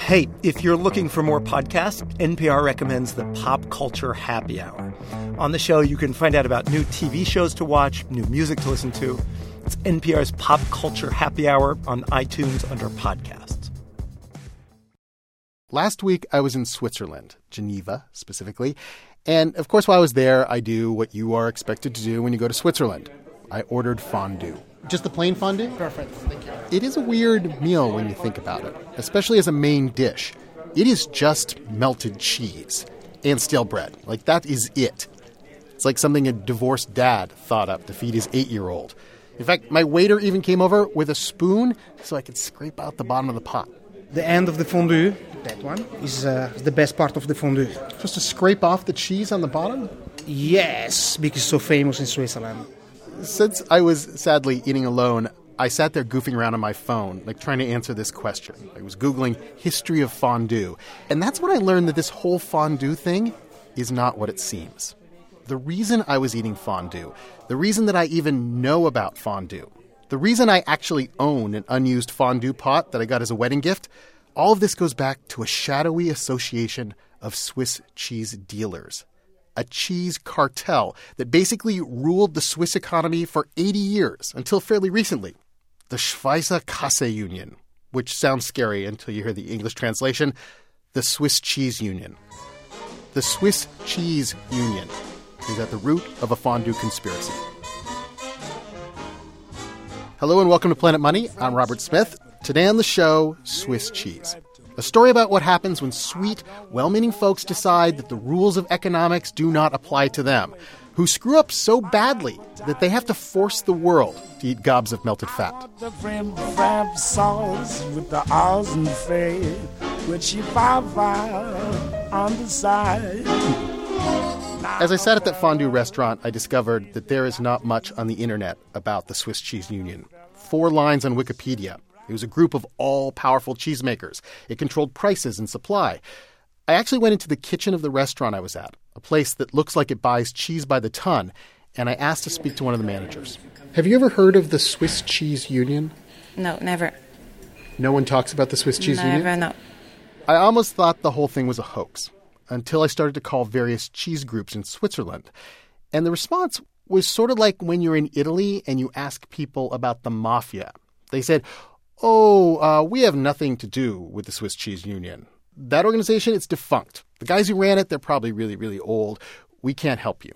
Hey, if you're looking for more podcasts, NPR recommends the Pop Culture Happy Hour. On the show, you can find out about new TV shows to watch, new music to listen to. It's NPR's Pop Culture Happy Hour on iTunes under podcasts. Last week, I was in Switzerland, Geneva specifically. And of course, while I was there, I do what you are expected to do when you go to Switzerland I ordered fondue. Just the plain fondue? Perfect. Thank you. It is a weird meal when you think about it, especially as a main dish. It is just melted cheese and stale bread. Like, that is it. It's like something a divorced dad thought up to feed his eight year old. In fact, my waiter even came over with a spoon so I could scrape out the bottom of the pot. The end of the fondue, that one, is uh, the best part of the fondue. Just to scrape off the cheese on the bottom? Yes, because it's so famous in Switzerland. Since I was sadly eating alone, I sat there goofing around on my phone, like trying to answer this question. I was Googling history of fondue. And that's when I learned that this whole fondue thing is not what it seems. The reason I was eating fondue, the reason that I even know about fondue, the reason I actually own an unused fondue pot that I got as a wedding gift, all of this goes back to a shadowy association of Swiss cheese dealers a cheese cartel that basically ruled the Swiss economy for 80 years until fairly recently. The Schweizer Käse Union, which sounds scary until you hear the English translation, the Swiss Cheese Union. The Swiss Cheese Union is at the root of a fondue conspiracy. Hello and welcome to Planet Money. I'm Robert Smith. Today on the show, Swiss cheese. A story about what happens when sweet, well meaning folks decide that the rules of economics do not apply to them, who screw up so badly that they have to force the world to eat gobs of melted fat. As I sat at that fondue restaurant, I discovered that there is not much on the internet about the Swiss Cheese Union. Four lines on Wikipedia, it was a group of all powerful cheesemakers. It controlled prices and supply. I actually went into the kitchen of the restaurant I was at, a place that looks like it buys cheese by the ton, and I asked to speak to one of the managers. Have you ever heard of the Swiss Cheese Union? No, never. No one talks about the Swiss Cheese never, Union? Never, no. I almost thought the whole thing was a hoax until I started to call various cheese groups in Switzerland. And the response was sort of like when you're in Italy and you ask people about the mafia. They said, oh, uh, we have nothing to do with the Swiss Cheese Union. That organization, it's defunct. The guys who ran it, they're probably really, really old. We can't help you.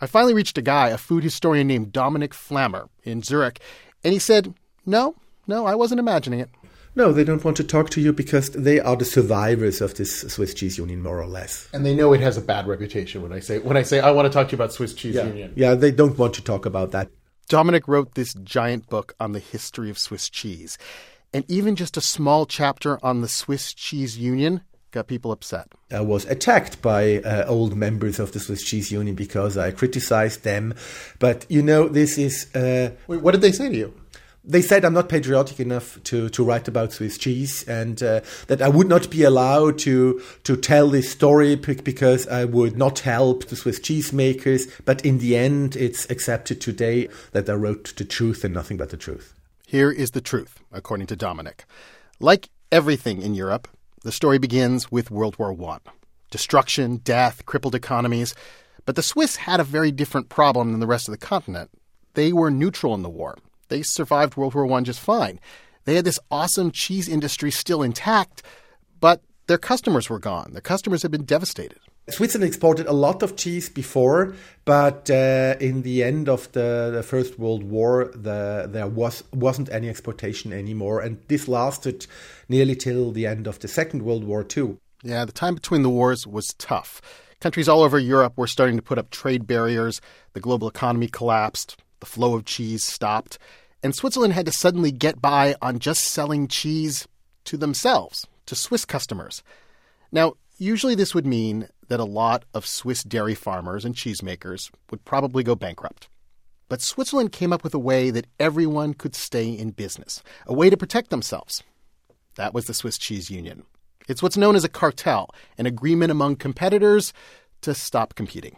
I finally reached a guy, a food historian named Dominic Flammer in Zurich, and he said, no, no, I wasn't imagining it. No, they don't want to talk to you because they are the survivors of this Swiss cheese union, more or less. And they know it has a bad reputation when I say when I say I want to talk to you about Swiss cheese yeah. union. Yeah, they don't want to talk about that. Dominic wrote this giant book on the history of Swiss cheese. And even just a small chapter on the Swiss Cheese Union got people upset. I was attacked by uh, old members of the Swiss Cheese Union because I criticized them. But you know, this is. Uh, Wait, what did they say to you? They said I'm not patriotic enough to, to write about Swiss cheese, and uh, that I would not be allowed to to tell this story because I would not help the Swiss cheese makers. But in the end, it's accepted today that I wrote the truth and nothing but the truth. Here is the truth, according to Dominic. Like everything in Europe, the story begins with World War I. Destruction, death, crippled economies. But the Swiss had a very different problem than the rest of the continent. They were neutral in the war they survived World War I just fine. They had this awesome cheese industry still intact, but their customers were gone. Their customers had been devastated. Switzerland exported a lot of cheese before, but uh, in the end of the, the First World War, the, there was wasn't any exportation anymore, and this lasted nearly till the end of the Second World War too. Yeah, the time between the wars was tough. Countries all over Europe were starting to put up trade barriers. The global economy collapsed. The flow of cheese stopped, and Switzerland had to suddenly get by on just selling cheese to themselves, to Swiss customers. Now, usually this would mean that a lot of Swiss dairy farmers and cheesemakers would probably go bankrupt. But Switzerland came up with a way that everyone could stay in business, a way to protect themselves. That was the Swiss Cheese Union. It's what's known as a cartel, an agreement among competitors to stop competing.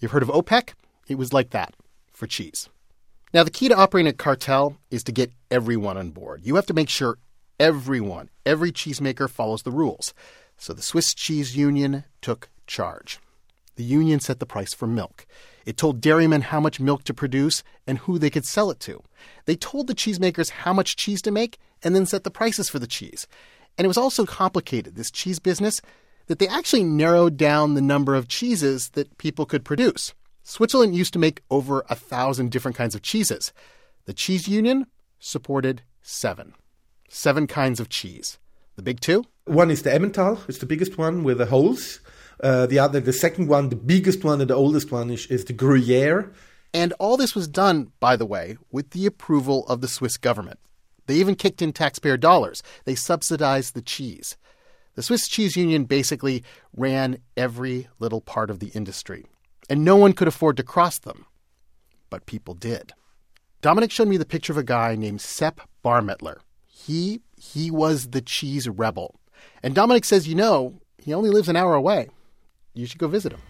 You've heard of OPEC? It was like that for cheese. Now, the key to operating a cartel is to get everyone on board. You have to make sure Everyone, every cheesemaker follows the rules. So the Swiss Cheese Union took charge. The union set the price for milk. It told dairymen how much milk to produce and who they could sell it to. They told the cheesemakers how much cheese to make and then set the prices for the cheese. And it was also complicated, this cheese business, that they actually narrowed down the number of cheeses that people could produce. Switzerland used to make over a thousand different kinds of cheeses. The cheese union supported seven. Seven kinds of cheese. The big two? One is the Emmental, it's the biggest one with the holes. Uh, the other, the second one, the biggest one and the oldest one is, is the Gruyere. And all this was done, by the way, with the approval of the Swiss government. They even kicked in taxpayer dollars. They subsidized the cheese. The Swiss Cheese Union basically ran every little part of the industry, and no one could afford to cross them. But people did. Dominic showed me the picture of a guy named Sepp Barmettler. He he was the cheese rebel. And Dominic says, you know, he only lives an hour away. You should go visit him.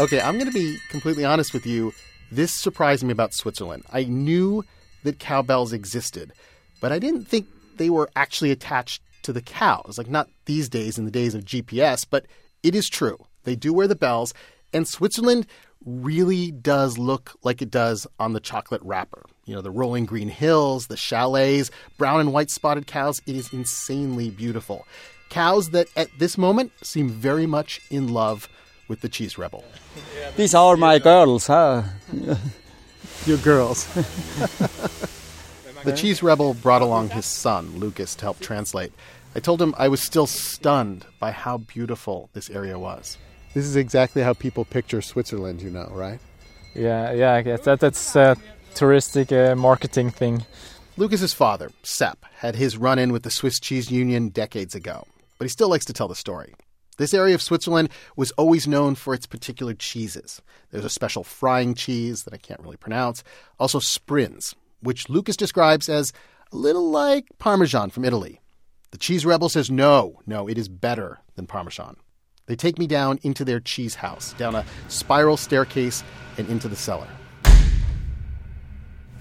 Okay, I'm going to be completely honest with you. This surprised me about Switzerland. I knew that cowbells existed, but I didn't think they were actually attached to the cows. Like, not these days in the days of GPS, but it is true. They do wear the bells, and Switzerland really does look like it does on the chocolate wrapper. You know, the rolling green hills, the chalets, brown and white spotted cows. It is insanely beautiful. Cows that at this moment seem very much in love with the cheese rebel. These are my girls, huh? Your girls. the cheese rebel brought along his son, Lucas, to help translate. I told him I was still stunned by how beautiful this area was. This is exactly how people picture Switzerland, you know, right? Yeah, yeah, I guess that, that's a touristic uh, marketing thing. Lucas's father, Sepp, had his run in with the Swiss Cheese Union decades ago, but he still likes to tell the story. This area of Switzerland was always known for its particular cheeses. There's a special frying cheese that I can't really pronounce, also Sbrinz, which Lucas describes as a little like Parmesan from Italy. The cheese rebel says no, no, it is better than Parmesan. They take me down into their cheese house, down a spiral staircase and into the cellar.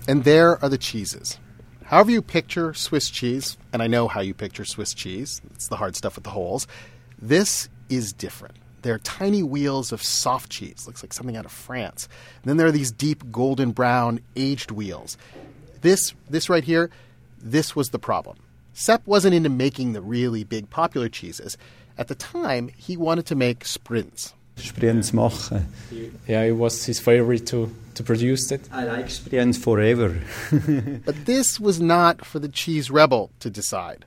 And there are the cheeses. However, you picture Swiss cheese, and I know how you picture Swiss cheese, it's the hard stuff with the holes, this is different. They're tiny wheels of soft cheese, looks like something out of France. And then there are these deep golden brown aged wheels. This, this right here, this was the problem. Sepp wasn't into making the really big popular cheeses. At the time, he wanted to make Sbrinz. Sbrinz machen. Yeah, it was his favorite to, to produce it. I like Sbrinz forever. but this was not for the cheese rebel to decide.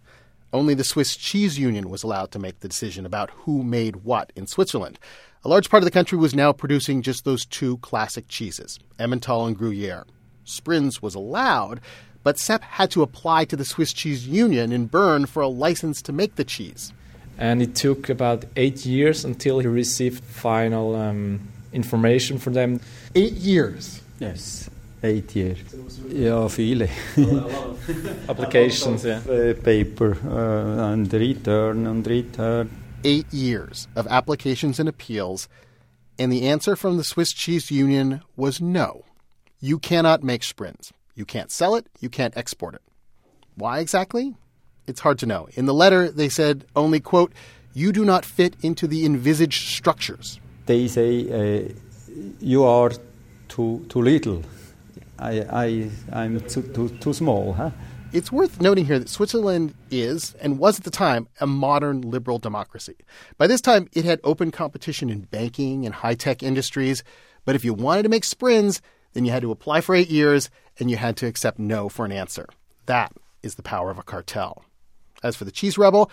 Only the Swiss Cheese Union was allowed to make the decision about who made what in Switzerland. A large part of the country was now producing just those two classic cheeses, Emmental and Gruyere. Sbrinz was allowed, but Sepp had to apply to the Swiss Cheese Union in Bern for a license to make the cheese and it took about eight years until he received final um, information from them. Eight years? Yes, eight years. Ja, viele. Applications, yeah. Uh, paper uh, and return and return. Eight years of applications and appeals, and the answer from the Swiss Cheese Union was no. You cannot make Sbrinz. You can't sell it, you can't export it. Why exactly? it's hard to know. In the letter, they said only, quote, you do not fit into the envisaged structures. They say uh, you are too, too little. I, I, I'm too, too, too small, huh? It's worth noting here that Switzerland is, and was at the time, a modern liberal democracy. By this time, it had open competition in banking and high tech industries. But if you wanted to make Sbrinz, then you had to apply for eight years and you had to accept no for an answer. That is the power of a cartel. As for the cheese rebel,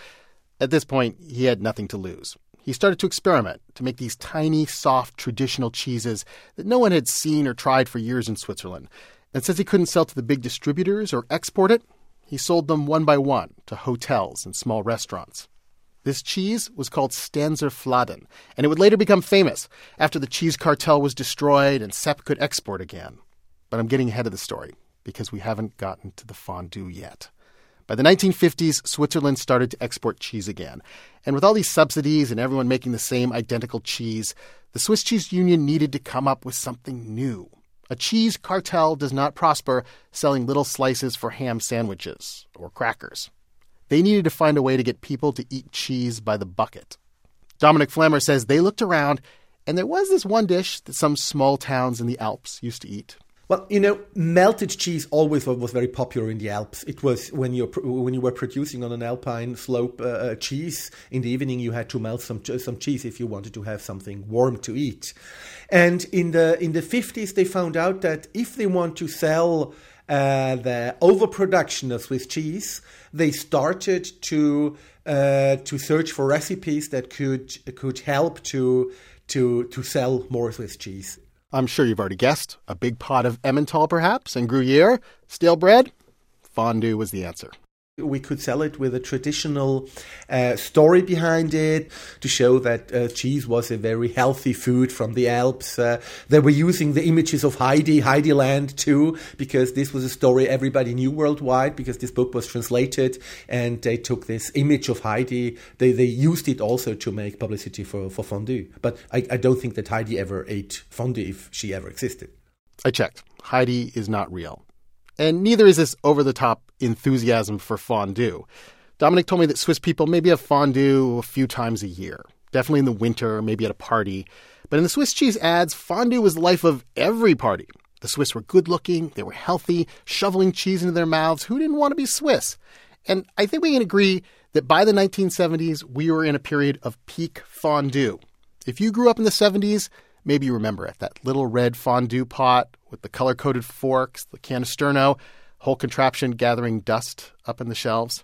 at this point, he had nothing to lose. He started to experiment to make these tiny, soft, traditional cheeses that no one had seen or tried for years in Switzerland. And since he couldn't sell to the big distributors or export it, he sold them one by one to hotels and small restaurants. This cheese was called Stanser Fladen, and it would later become famous after the cheese cartel was destroyed and Sepp could export again. But I'm getting ahead of the story because we haven't gotten to the fondue yet. By the 1950s, Switzerland started to export cheese again. And with all these subsidies and everyone making the same identical cheese, the Swiss Cheese Union needed to come up with something new A cheese cartel does not prosper selling little slices for ham sandwiches or crackers. They needed to find a way to get people to eat cheese by the bucket. Dominic Flammer says they looked around and there was this one dish that some small towns in the Alps used to eat. Well, you know, melted cheese always was very popular in the Alps. It was when you when you were producing on an alpine slope uh, uh, cheese in the evening, you had to melt some some cheese if you wanted to have something warm to eat. And in the in the fifties, they found out that if they want to sell uh, the overproduction of Swiss cheese, they started to uh, to search for recipes that could could help to to to sell more Swiss cheese. I'm sure you've already guessed. A big pot of Emmental, perhaps, and Gruyere, stale bread. Fondue was the answer. We could sell it with a traditional uh, story behind it to show that uh, cheese was a very healthy food from the Alps. Uh, they were using the images of Heidi, Heidi Land too, because this was a story everybody knew worldwide because this book was translated and they took this image of Heidi. They, they used it also to make publicity for, for fondue. But I, I don't think that Heidi ever ate fondue if she ever existed. I checked. Heidi is not real. And neither is this over the top enthusiasm for fondue. Dominic told me that Swiss people maybe have fondue a few times a year, definitely in the winter, maybe at a party. But in the Swiss cheese ads, fondue was the life of every party. The Swiss were good looking, they were healthy, shoveling cheese into their mouths. Who didn't want to be Swiss? And I think we can agree that by the 1970s, we were in a period of peak fondue. If you grew up in the 70s, maybe you remember it that little red fondue pot with the color coded forks, the can of sterno, whole contraption gathering dust up in the shelves.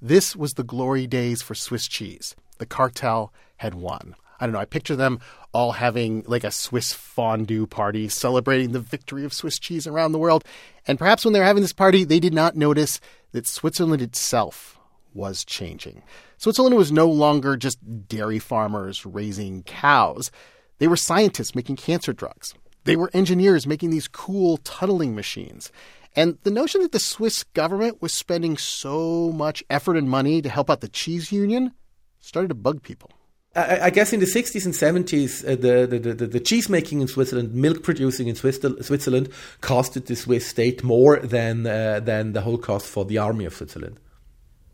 This was the glory days for Swiss cheese. The cartel had won. I don't know, I picture them all having like a Swiss fondue party celebrating the victory of Swiss cheese around the world. And perhaps when they were having this party, they did not notice that Switzerland itself was changing. Switzerland was no longer just dairy farmers raising cows. They were scientists making cancer drugs. They were engineers making these cool tunneling machines. And the notion that the Swiss government was spending so much effort and money to help out the cheese union started to bug people. I, guess in the 60s and 70s, uh, the, the, the, the, cheese making in Switzerland, milk producing in Switzerland, costed the Swiss state more than, uh, than the whole cost for the army of Switzerland.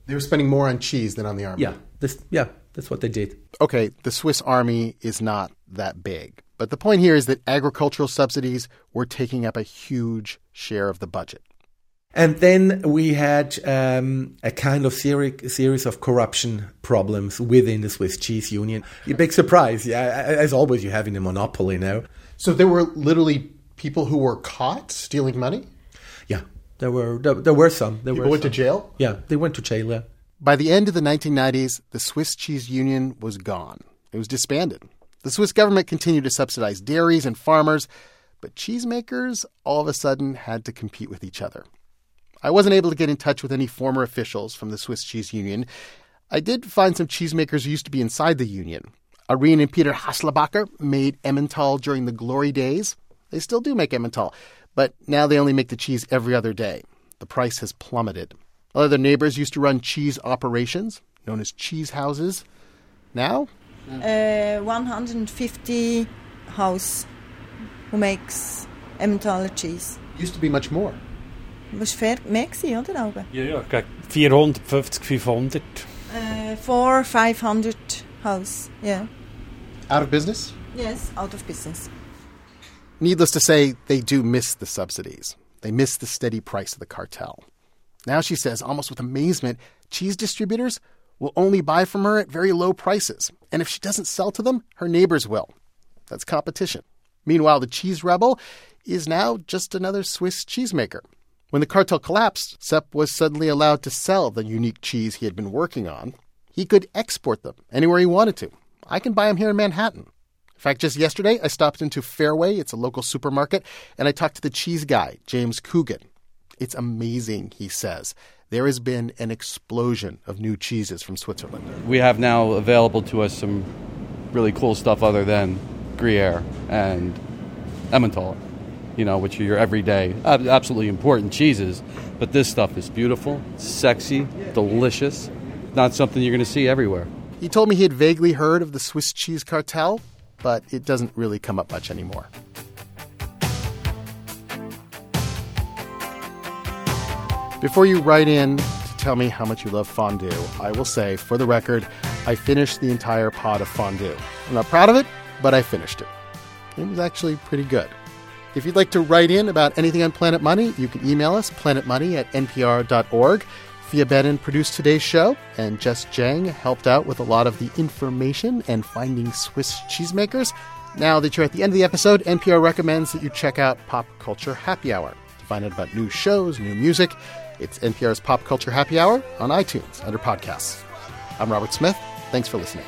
They were spending more on cheese than on the army. Yeah, this, yeah, that's what they did. Okay, the Swiss army is not that big. But the point here is that agricultural subsidies were taking up a huge share of the budget. And then we had um, a kind of seri- series of corruption problems within the Swiss cheese union. A big surprise, yeah. As always, you having a monopoly now. So there were literally people who were caught stealing money. Yeah, there were there, there were some. There people were went some. to jail. Yeah, they went to jail. Yeah. By the end of the 1990s, the Swiss cheese union was gone. It was disbanded. The Swiss government continued to subsidize dairies and farmers, but cheesemakers all of a sudden had to compete with each other. I wasn't able to get in touch with any former officials from the Swiss Cheese Union. I did find some cheesemakers who used to be inside the union. Irene and Peter Haslebacher made Emmental during the glory days. They still do make Emmental, but now they only make the cheese every other day. The price has plummeted. Other neighbors used to run cheese operations, known as cheese houses. Now? Uh, 150 house who makes Emmentaler cheese. Used to be much more. Was fair mehr gewesen, oder, Alba? Ja, ja, gegen 450, 500. Uh, four, 500 house, yeah. Out of business? Yes, out of business. Needless to say, they do miss the subsidies. They miss the steady price of the cartel. Now she says, almost with amazement, cheese distributors will only buy from her at very low prices. And if she doesn't sell to them, her neighbors will. That's competition. Meanwhile, the cheese rebel is now just another Swiss cheesemaker. When the cartel collapsed, Sepp was suddenly allowed to sell the unique cheese he had been working on. He could export them anywhere he wanted to. I can buy them here in Manhattan. In fact, just yesterday, I stopped into Fairway, it's a local supermarket, and I talked to the cheese guy, James Coogan. It's amazing, he says. There has been an explosion of new cheeses from Switzerland. We have now available to us some really cool stuff other than Gruyere and Emmentaler you know, which are your everyday, absolutely important cheeses. But this stuff is beautiful, sexy, delicious. Not something you're going to see everywhere. He told me he had vaguely heard of the Swiss cheese cartel, but it doesn't really come up much anymore. Before you write in to tell me how much you love fondue, I will say, for the record, I finished the entire pot of fondue. I'm not proud of it, but I finished it. It was actually pretty good. If you'd like to write in about anything on Planet Money, you can email us, planetmoney at npr.org. Phia Bennin produced today's show, and Jess Jiang helped out with a lot of the information and finding Swiss cheesemakers. Now that you're at the end of the episode, NPR recommends that you check out Pop Culture Happy Hour to find out about new shows, new music. It's NPR's Pop Culture Happy Hour on iTunes under podcasts. I'm Robert Smith. Thanks for listening.